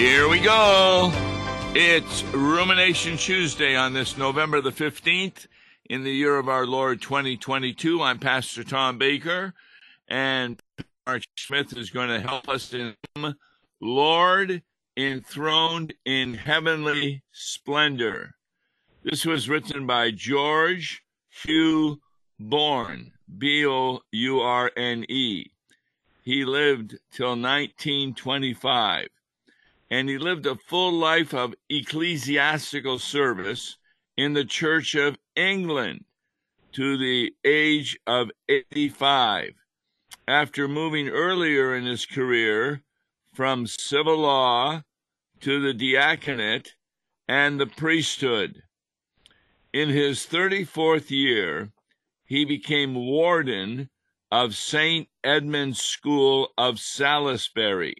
Here we go. It's Rumination Tuesday on this November the 15th in the year of our Lord 2022. I'm Pastor Tom Baker, and Mark Smith is going to help us in Lord enthroned in heavenly splendor. This was written by George Hugh Bourne, B O U R N E. He lived till 1925 and he lived a full life of ecclesiastical service in the Church of England to the age of 85. After moving earlier in his career from civil law to the diaconate and the priesthood. In his 34th year, he became warden of St. Edmund's School of Salisbury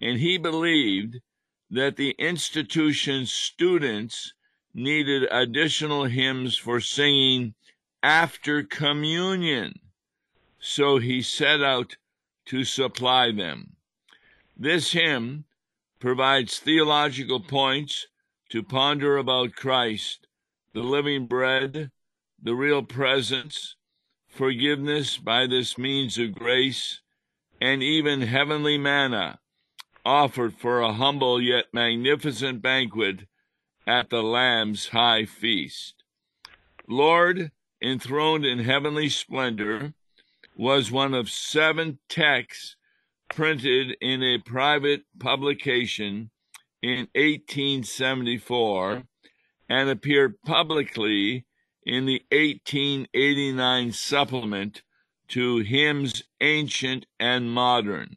and he believed that the institution's students needed additional hymns for singing after communion. So he set out to supply them. This hymn provides theological points to ponder about Christ, the living bread, the real presence, forgiveness by this means of grace, and even heavenly manna offered for a humble yet magnificent banquet at the Lamb's high feast. Lord, enthroned in heavenly splendor, was one of seven texts printed in a private publication in 1874 and appeared publicly in the 1889 supplement to Hymns Ancient and Modern.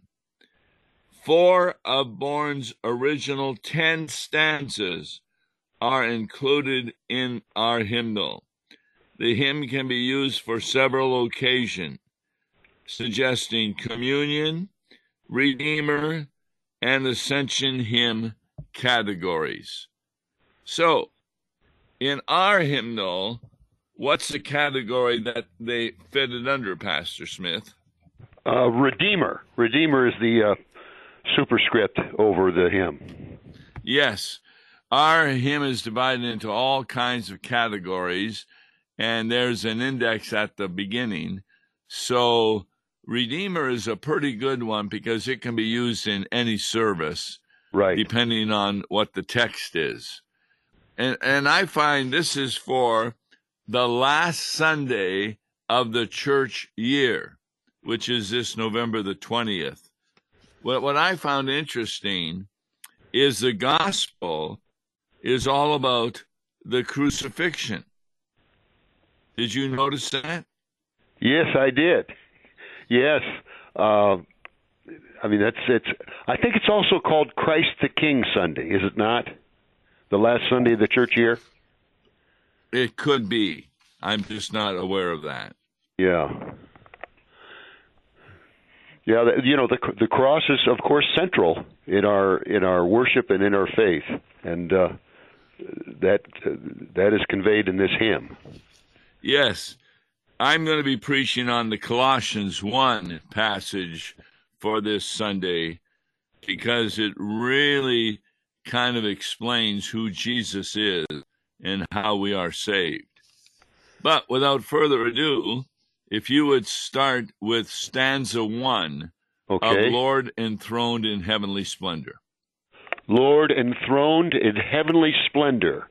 Four of Bourne's original ten stanzas are included in our hymnal. The hymn can be used for several occasions, suggesting communion, Redeemer, and Ascension hymn categories. So, in our hymnal, what's the category that they fit it under, Pastor Smith? Uh, Redeemer. Redeemer is the uh, superscript over the hymn. Yes. Our hymn is divided into all kinds of categories, and there's an index at the beginning. So, Redeemer is a pretty good one because it can be used in any service, right? Depending on what the text is, and and I find this is for the last Sunday of the church year, which is this November the twentieth. What, what I found interesting is the gospel is all about the crucifixion. Did you notice that? Yes, I did. Yes. Uh, I mean, that's it's. I think it's also called Christ the King Sunday, is it not? The last Sunday of the church year. It could be. I'm just not aware of that. Yeah. Yeah, you know the the cross is of course central in our in our worship and in our faith, and uh, that uh, that is conveyed in this hymn. Yes, I'm going to be preaching on the Colossians one passage for this Sunday because it really kind of explains who Jesus is and how we are saved. But without further ado, if you would start with stanza one okay. of Lord enthroned in heavenly splendor. Lord enthroned in heavenly splendor,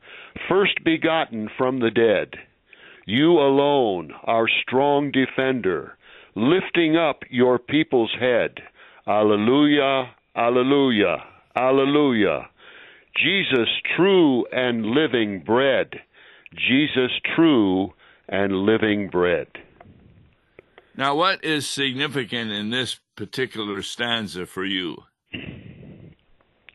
first begotten from the dead, you alone, our strong defender, lifting up your people's head. Alleluia, alleluia, alleluia. Jesus, true and living bread. Jesus, true and living bread. Now, what is significant in this particular stanza for you?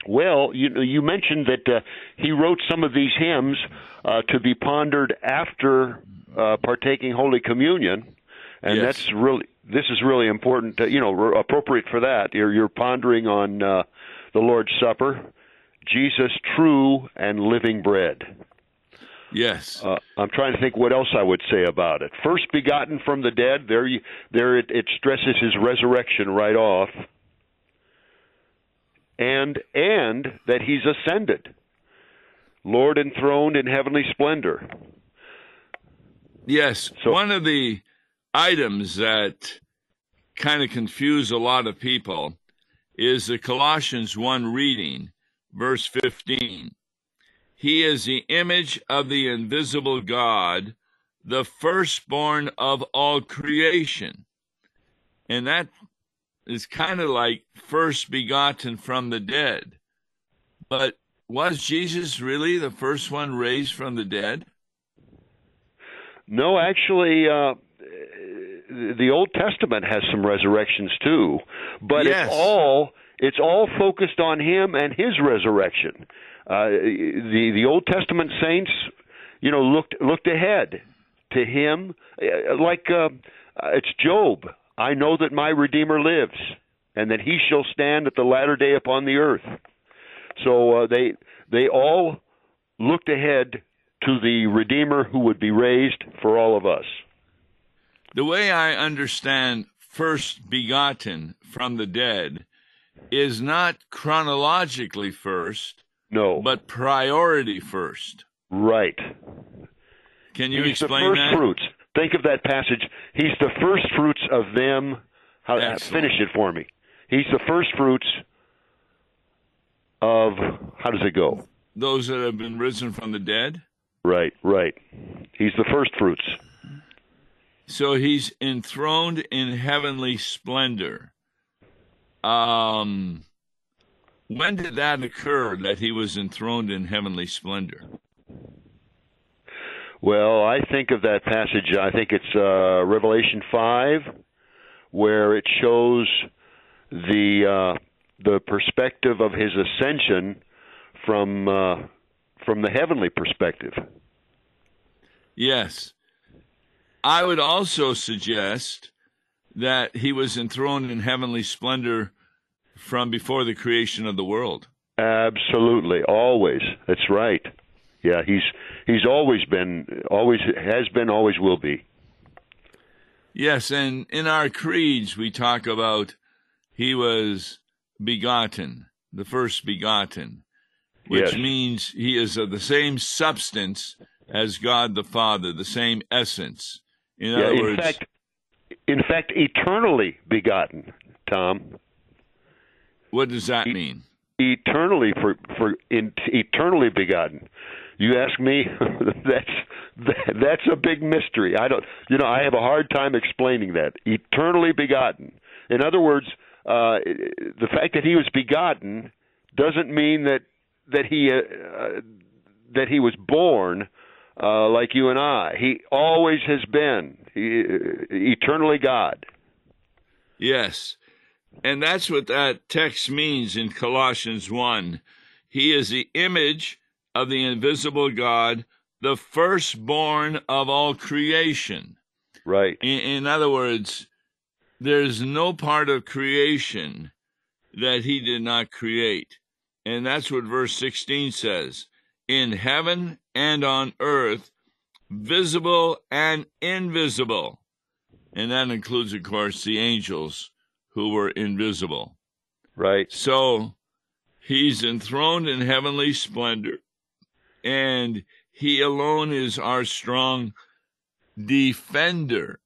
Well, you you mentioned that uh, he wrote some of these hymns uh, to be pondered after uh, partaking Holy Communion, and yes. that's really this is really important. To, you know, appropriate for that. You're you're pondering on uh, the Lord's Supper, Jesus, true and living bread. Yes. Uh, I'm trying to think what else I would say about it. First begotten from the dead. There, you, there it, it stresses his resurrection right off. and and that he's ascended. Lord enthroned in heavenly splendor. Yes, so, one of the items that kind of confuse a lot of people is the Colossians 1 reading, verse 15. He is the image of the invisible God, the firstborn of all creation. And that is kind of like first begotten from the dead. But was Jesus really the first one raised from the dead? No, actually, uh, the Old Testament has some resurrections too, but yes. it's all it's all focused on him and his resurrection. Uh, the the Old Testament saints, you know, looked looked ahead to him, uh, like uh, it's Job. I know that my Redeemer lives, and that He shall stand at the latter day upon the earth. So uh, they they all looked ahead to the Redeemer who would be raised for all of us. The way I understand first begotten from the dead is not chronologically first, no, but priority first. Right. Can you He's explain the first that? fruits. Think of that passage. He's the first fruits of them. How, finish it for me. He's the first fruits of how does it go? Those that have been risen from the dead. Right, right. He's the first fruits. So he's enthroned in heavenly splendor. Um, when did that occur that he was enthroned in heavenly splendor? Well, I think of that passage, I think it's uh, Revelation 5, where it shows the uh, the perspective of his ascension from uh, from the heavenly perspective. Yes. I would also suggest that he was enthroned in heavenly splendor from before the creation of the world. Absolutely, always. That's right. Yeah, he's he's always been, always has been, always will be. Yes, and in our creeds we talk about he was begotten, the first begotten, which yes. means he is of the same substance as God the Father, the same essence. In yeah, other in words, fact, in fact, eternally begotten, Tom. What does that mean? Eternally for for in, eternally begotten. You ask me, that's that's a big mystery. I don't, you know, I have a hard time explaining that. Eternally begotten. In other words, uh, the fact that he was begotten doesn't mean that that he uh, that he was born uh, like you and I. He always has been he, eternally God. Yes. And that's what that text means in Colossians 1. He is the image of the invisible God, the firstborn of all creation. Right. In, in other words, there's no part of creation that he did not create. And that's what verse 16 says in heaven and on earth, visible and invisible. And that includes, of course, the angels who were invisible. Right. So he's enthroned in heavenly splendor, and he alone is our strong defender.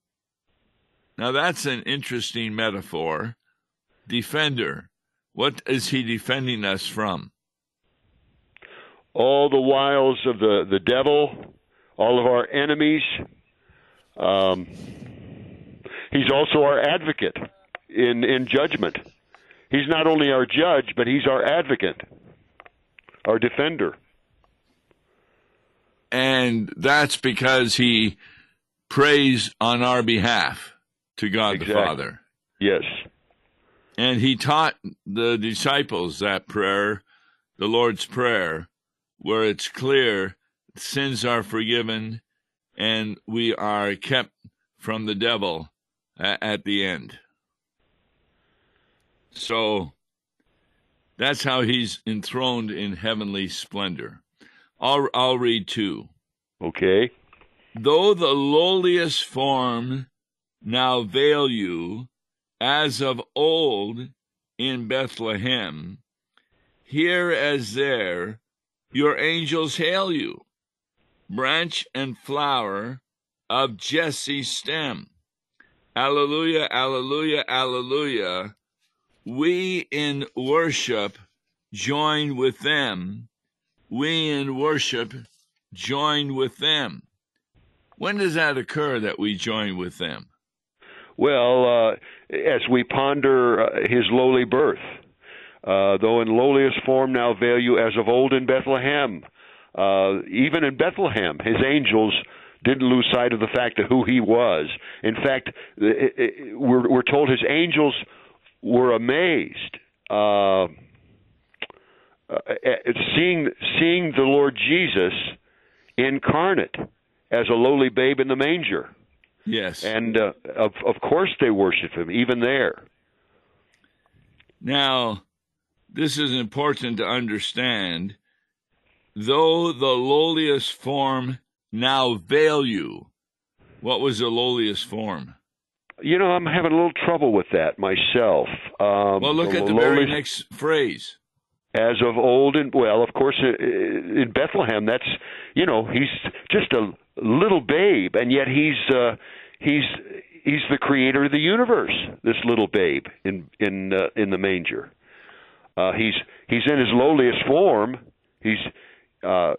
Now, that's an interesting metaphor. Defender. What is he defending us from? All the wiles of the, the devil, all of our enemies. Um, he's also our advocate in, in judgment. He's not only our judge, but he's our advocate, our defender. And that's because he prays on our behalf to God exactly. the Father. Yes. And he taught the disciples that prayer, the Lord's Prayer, where it's clear sins are forgiven and we are kept from the devil at the end. So that's how he's enthroned in heavenly splendor. I'll, I'll read two. Okay. Though the lowliest form now veil you, as of old in Bethlehem, here as there, your angels hail you, branch and flower of Jesse's stem. Alleluia, alleluia, alleluia. We in worship join with them. We in worship join with them. When does that occur that we join with them? Well, uh, as we ponder uh, his lowly birth, uh, though in lowliest form now veil you as of old in Bethlehem. Uh, even in Bethlehem, his angels didn't lose sight of the fact of who he was. In fact, we're, we're told his angels were amazed. Uh, uh, seeing seeing the Lord Jesus incarnate as a lowly babe in the manger. Yes, and uh, of of course they worship him even there. Now, this is important to understand. Though the lowliest form now veil you, what was the lowliest form? You know, I'm having a little trouble with that myself. Um, well, look at the very next phrase. As of old, and well, of course, in Bethlehem, that's you know, he's just a little babe, and yet he's uh, he's he's the creator of the universe. This little babe in in uh, in the manger. Uh, he's he's in his lowliest form. He's uh,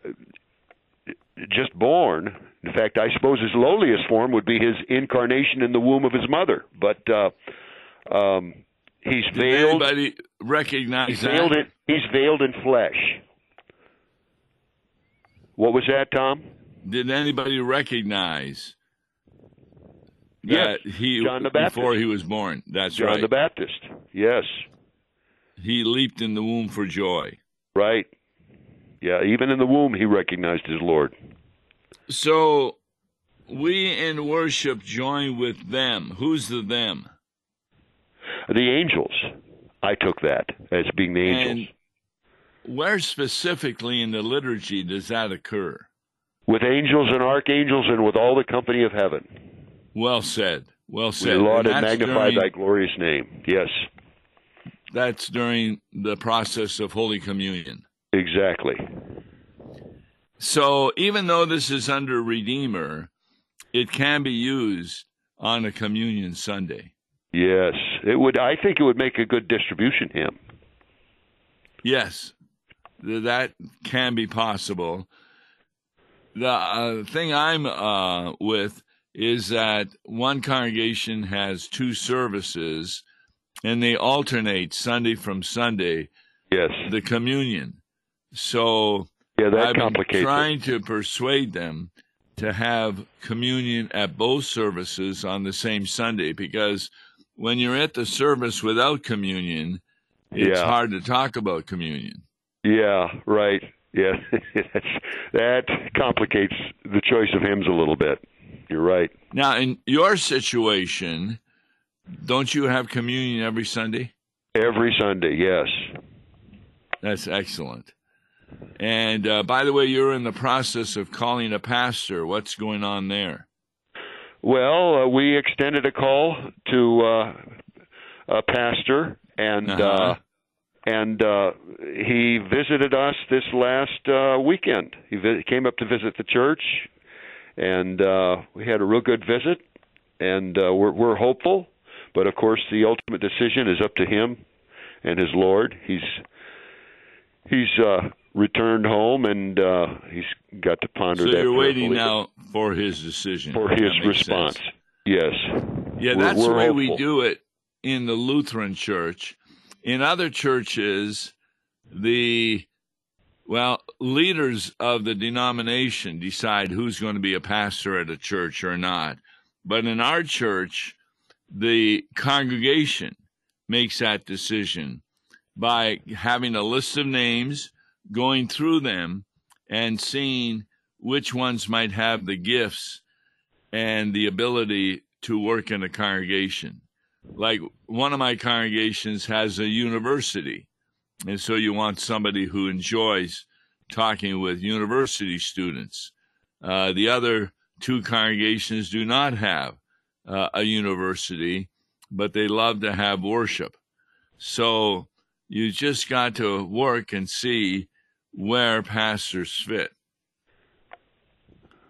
just born. In fact, I suppose his lowliest form would be his incarnation in the womb of his mother. But uh, um, he's Did veiled. Anybody recognize he's that? Veiled in, he's veiled in flesh. What was that, Tom? Did anybody recognize that yes, he John the Baptist. before he was born? That's John right. John the Baptist. Yes. He leaped in the womb for joy. Right. Yeah, even in the womb, he recognized his Lord. So we in worship join with them. Who's the them? The angels. I took that as being the angels. And where specifically in the liturgy does that occur? With angels and archangels and with all the company of heaven. Well said. Well said. We laud and, and magnify during, thy glorious name. Yes. That's during the process of Holy Communion. Exactly. So even though this is under Redeemer, it can be used on a communion Sunday. Yes, it would. I think it would make a good distribution hymn. Yes, that can be possible. The uh, thing I'm uh, with is that one congregation has two services, and they alternate Sunday from Sunday. Yes, the communion. So yeah, that I've complicates been trying it. to persuade them to have communion at both services on the same Sunday because when you're at the service without communion, it's Yeah. hard to talk about communion. Yeah, right. Yeah, that complicates the choice of hymns a little bit. You're right. Now, in your situation, don't you have communion every Sunday? Every Sunday, yes. That's excellent. And uh, by the way, you're in the process of calling a pastor. What's going on there? Well, uh, we extended a call to uh, a pastor, and Uh-huh. uh, and uh, he visited us this last uh, weekend. He vi- came up to visit the church, and uh, we had a real good visit. And uh, we're, we're hopeful, but of course, the ultimate decision is up to him and his Lord. He's he's uh, returned home, and uh, he's got to ponder So that. you're waiting now for his decision. for his response. sense. Yes. Yeah, We're- that's the we're way we do it in the Lutheran Church. In other churches, the well, leaders of the denomination decide who's going to be a pastor at a church or not. But in our church, the congregation makes that decision by having a list of names, going through them, and seeing which ones might have the gifts and the ability to work in a congregation. Like one of my congregations has a university, and so you want somebody who enjoys talking with university students. Uh, the other two congregations do not have uh, a university, but they love to have worship. So You just got to work and see where pastors fit.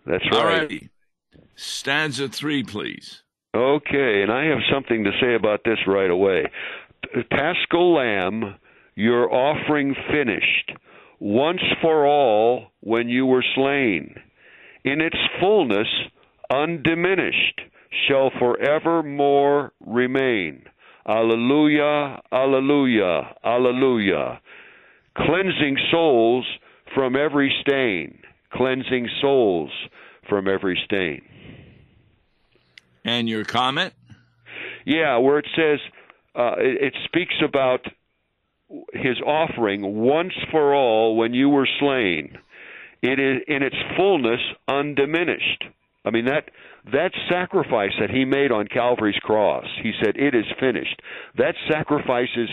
That's right. All righty. Stanza three, please. Okay, and I have something to say about this right away. Paschal Lamb, your offering finished, once for all when you were slain. In its fullness, undiminished, shall forevermore remain. Alleluia, alleluia, alleluia. Cleansing souls from every stain, cleansing souls from every stain. And your comment? Yeah, where it says, uh, it, it speaks about his offering once for all when you were slain. It is in its fullness undiminished. I mean that that sacrifice that he made on Calvary's cross. He said it is finished. That sacrifice is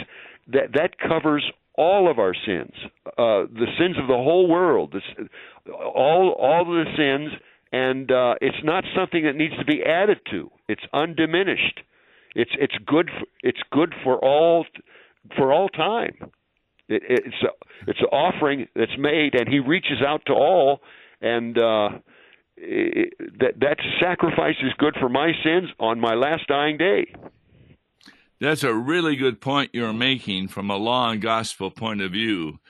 that that covers all of our sins, uh, the sins of the whole world, this, all all of the sins, and uh, it's not something that needs to be added to. It's undiminished. It's it's good. For, it's good for all for all time. It, it's a, it's an offering that's made, and He reaches out to all, and uh, it, that that sacrifice is good for my sins on my last dying day. That's a really good point you're making from a law and gospel point of view,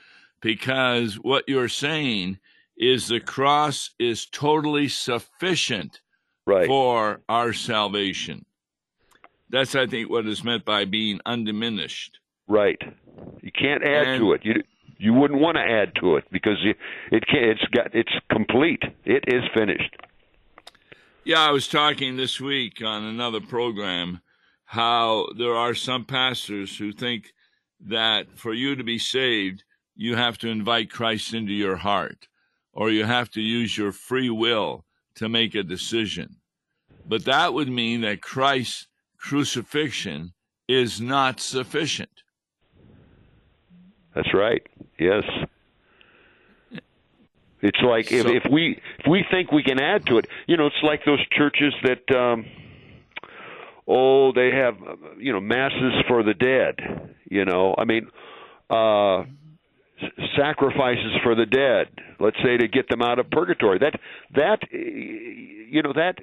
because what you're saying is the cross is totally sufficient right. for our salvation. That's, I think, what is meant by being undiminished. Right. You can't add And- to it. You you wouldn't want to add to it because you, it can It's got. It's complete. It is finished. Yeah, I was talking this week on another program how there are some pastors who think that for you to be saved, you have to invite Christ into your heart or you have to use your free will to make a decision. But that would mean that Christ's crucifixion is not sufficient. That's right. Yes. It's like if, So- if we if we think we can add to it, you know, it's like those churches that um oh, they have you know, masses for the dead, you know. I mean, uh sacrifices for the dead, let's say to get them out of purgatory. That that uh, you know, that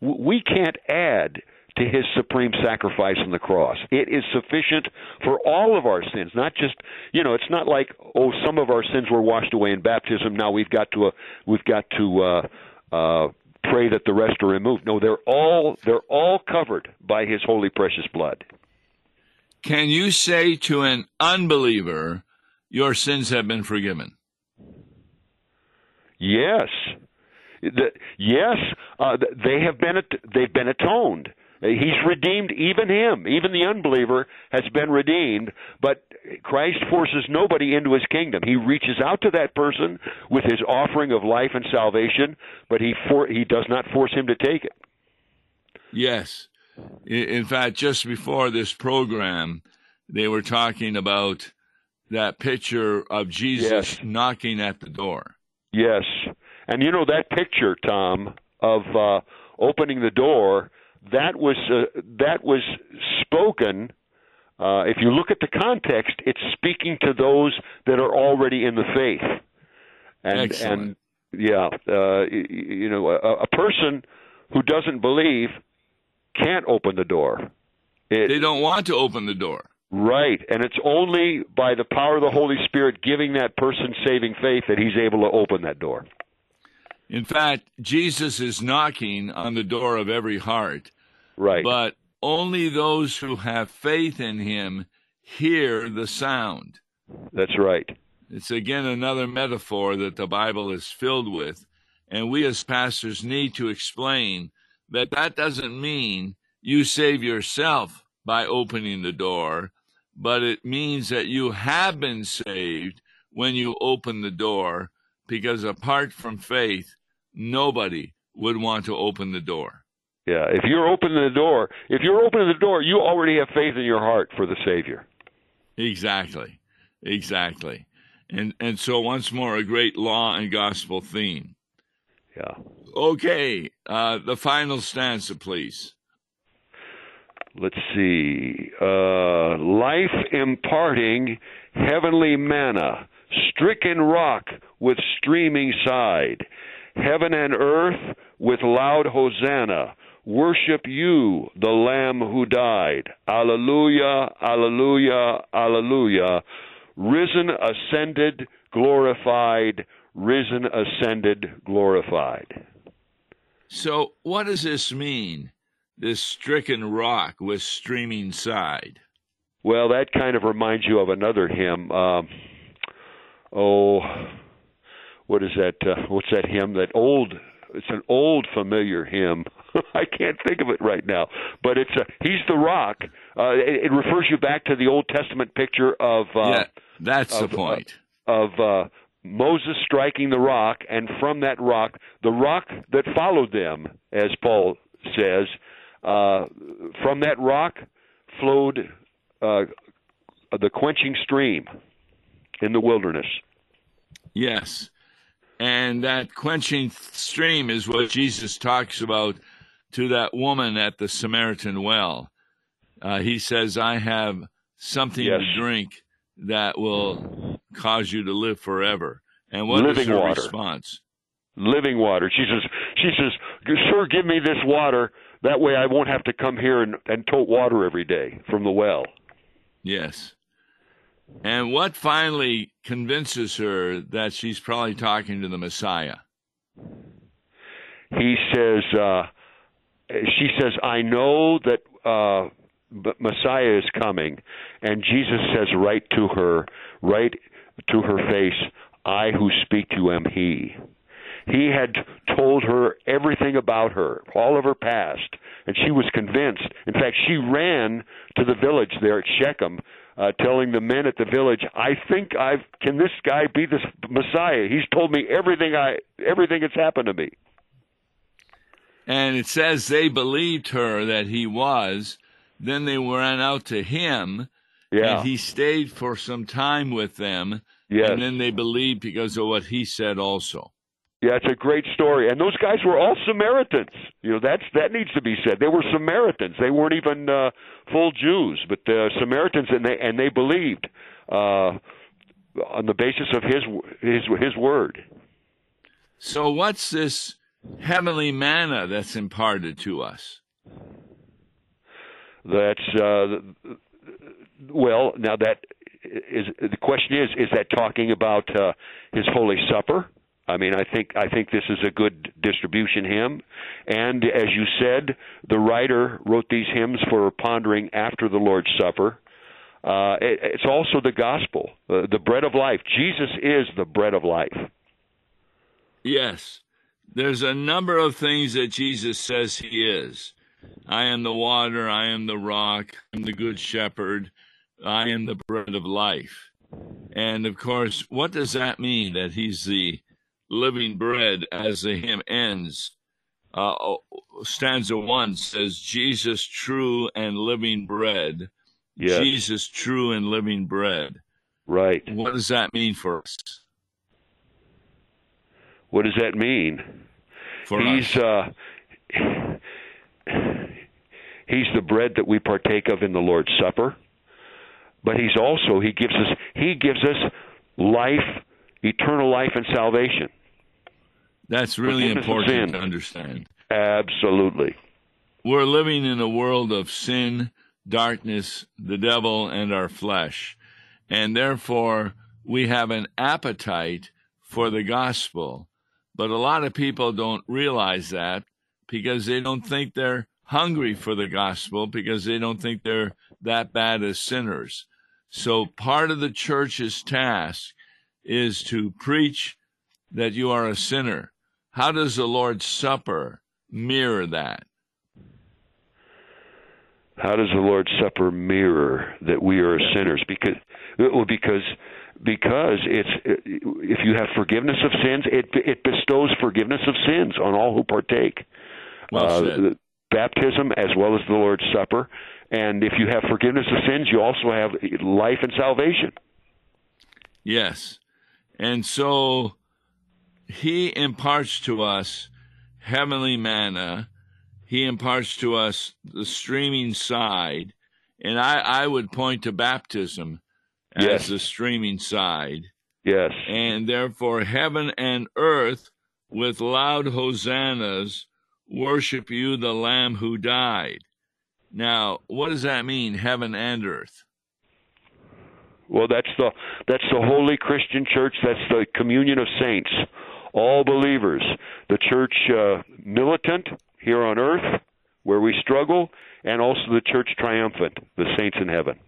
we can't add to his supreme sacrifice on the cross. It is sufficient for all of our sins, not just you know. It's not like oh, some of our sins were washed away in baptism. Now we've got to uh, we've got to uh, uh, pray that the rest are removed. No, they're all they're all covered by his holy precious blood. Can you say to an unbeliever, your sins have been forgiven? Yes, the, yes, uh, they have been they've been atoned. He's redeemed even him, even the unbeliever has been redeemed. But Christ forces nobody into his kingdom. He reaches out to that person with his offering of life and salvation, but he for, he does not force him to take it. Yes. In fact, just before this program, they were talking about that picture of Jesus Yes. knocking at the door. Yes, and you know that picture, Tom, of uh, opening the door. That was uh, that was spoken. Uh, if you look at the context, it's speaking to those that are already in the faith. And Excellent. and yeah, uh, you know, a, a person who doesn't believe can't open the door. It, They don't want to open the door. Right, and it's only by the power of the Holy Spirit giving that person saving faith that he's able to open that door. In fact, Jesus is knocking on the door of every heart, Right. but only those who have faith in him hear the sound. That's right. It's again another metaphor that the Bible is filled with. And we as pastors need to explain that that doesn't mean you save yourself by opening the door, but it means that you have been saved when you open the door, because apart from faith, nobody would want to open the door. Yeah, if you're opening the door, if you're opening the door, you already have faith in your heart for the Savior. Exactly. Exactly. And and so once more a great law and gospel theme. Yeah. Okay, uh, the final stanza, please. let's see, uh, life imparting heavenly manna, stricken rock with streaming side, heaven and earth with loud hosanna. Worship you, the Lamb who died. Alleluia, alleluia, alleluia. Risen, ascended, glorified, risen, ascended, glorified. So, what does this mean? This stricken rock with streaming side? Well, that kind of reminds you of another hymn. Um, oh, what is that? Uh, what's that hymn? That old. It's an old familiar hymn. I can't think of it right now, but it's a. He's the rock. Uh, it, it refers you back to the Old Testament picture of. Uh, yeah, that's of, the point. of uh, Moses striking the rock, and from that rock, the rock that followed them, as Paul says, uh, from that rock flowed uh, the quenching stream in the wilderness. Yes. And that quenching stream is what Jesus talks about to that woman at the Samaritan well. Uh, he says, I have something Yes. to drink that will cause you to live forever. And what is Living her water. response? living water. She says, she says, sir, give me this water. That way I won't have to come here and, and tote water every day from the well. Yes. And what finally convinces her that she's probably talking to the Messiah? He says, uh, she says, I know that uh, Messiah is coming. And Jesus says right to her, right to her face, I who speak to you am he. He had told her everything about her, all of her past, and she was convinced. In fact, she ran to the village there at Shechem, uh, telling the men at the village, "I think I've can this guy be the Messiah? He's told me everything I everything that's happened to me." And it says they believed her that he was. Then they ran out to him, Yeah, and he stayed for some time with them. yes, And then they believed because of what he said also. yeah. It's a great story, and those guys were all Samaritans. You know, that's that needs to be said. They were Samaritans. They weren't even uh, full Jews, but uh, Samaritans, and they and they believed uh, on the basis of his his his word. So, what's this heavenly manna that's imparted to us? That's uh, well. Now that is the question is: is that talking about uh, his Holy Supper? I mean, I think I think this is a good distribution hymn, and as you said, the writer wrote these hymns for pondering after the Lord's Supper. Uh, it, it's also the gospel, uh, the bread of life. Jesus is the bread of life. Yes. There's a number of things that Jesus says he is. I am the water, I am the rock, I'm the good shepherd, I am the bread of life. And of course, what does that mean that he's the living bread as the hymn ends? Uh, stanza one says, Jesus, true and living bread. Yes, Jesus, true and living bread. right. What does that mean for us? What does that mean? For he's uh he's the bread that we partake of in the Lord's Supper. But he's also he gives us he gives us life, eternal life and salvation. That's really important to understand. Absolutely. We're living in a world of sin, darkness, the devil, and our flesh. And therefore, we have an appetite for the gospel. But a lot of people don't realize that because they don't think they're hungry for the gospel because they don't think they're that bad as sinners. So part of the church's task is to preach that you are a sinner. How does the Lord's Supper mirror that? How does the Lord's Supper mirror that we are sinners? Because because because it's if you have forgiveness of sins, it it bestows forgiveness of sins on all who partake. Well uh, baptism as well as the Lord's Supper. And if you have forgiveness of sins, you also have life and salvation. Yes. And so he imparts to us heavenly manna he imparts to us the streaming side. And I, I would point to baptism as Yes. the streaming side. Yes. And therefore, heaven and earth with loud hosannas worship you, the Lamb who died. Now, what does that mean, heaven and earth? Well, that's the that's the holy Christian church. That's the communion of saints, all believers. The church uh, militant here on earth, where we struggle, and also the church triumphant, the saints in heaven.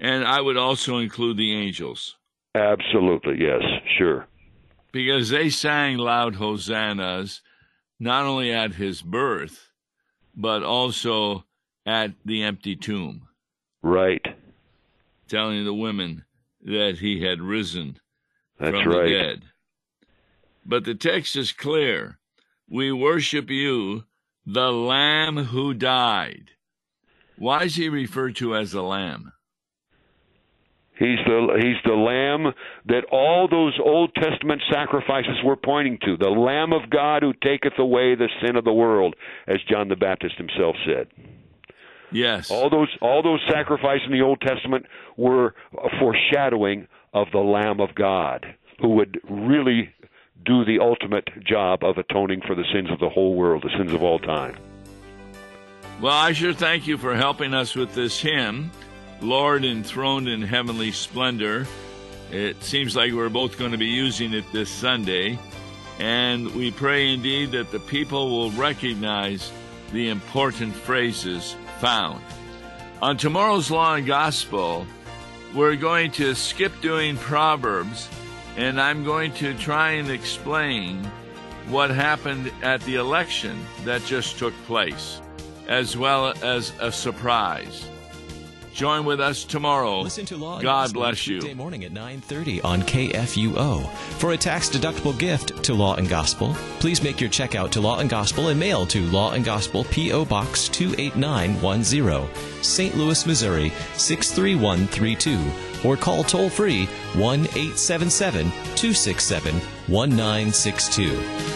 And I would also include the angels. Absolutely, yes, sure. because they sang loud hosannas not only at his birth, but also at the empty tomb, Right. telling the women that he had risen That's from right. the dead. But the text is clear. We worship you, the Lamb who died. Why is he referred to as the Lamb? He's the he's the lamb that all those Old Testament sacrifices were pointing to, the Lamb of God who taketh away the sin of the world, as John the Baptist himself said. Yes. All those all those sacrifices in the Old Testament were a foreshadowing of the Lamb of God, who would really do the ultimate job of atoning for the sins of the whole world, the sins of all time. Well, I sure thank you for helping us with this hymn, Lord enthroned in heavenly splendor. It seems like we're both going to be using it this Sunday, and we pray indeed that the people will recognize the important phrases found. On tomorrow's Law and Gospel, we're going to skip doing Proverbs, and I'm going to try and explain what happened at the election that just took place, as well as a surprise. Join with us tomorrow. Listen to Law God bless you. Tuesday morning at 9:30 on KFUO. For a tax-deductible gift to Law and Gospel, please make your check out to Law and Gospel and mail to Law and Gospel PO Box 28910, St. Louis, Missouri 63132, or call toll-free 1-877-267-1962.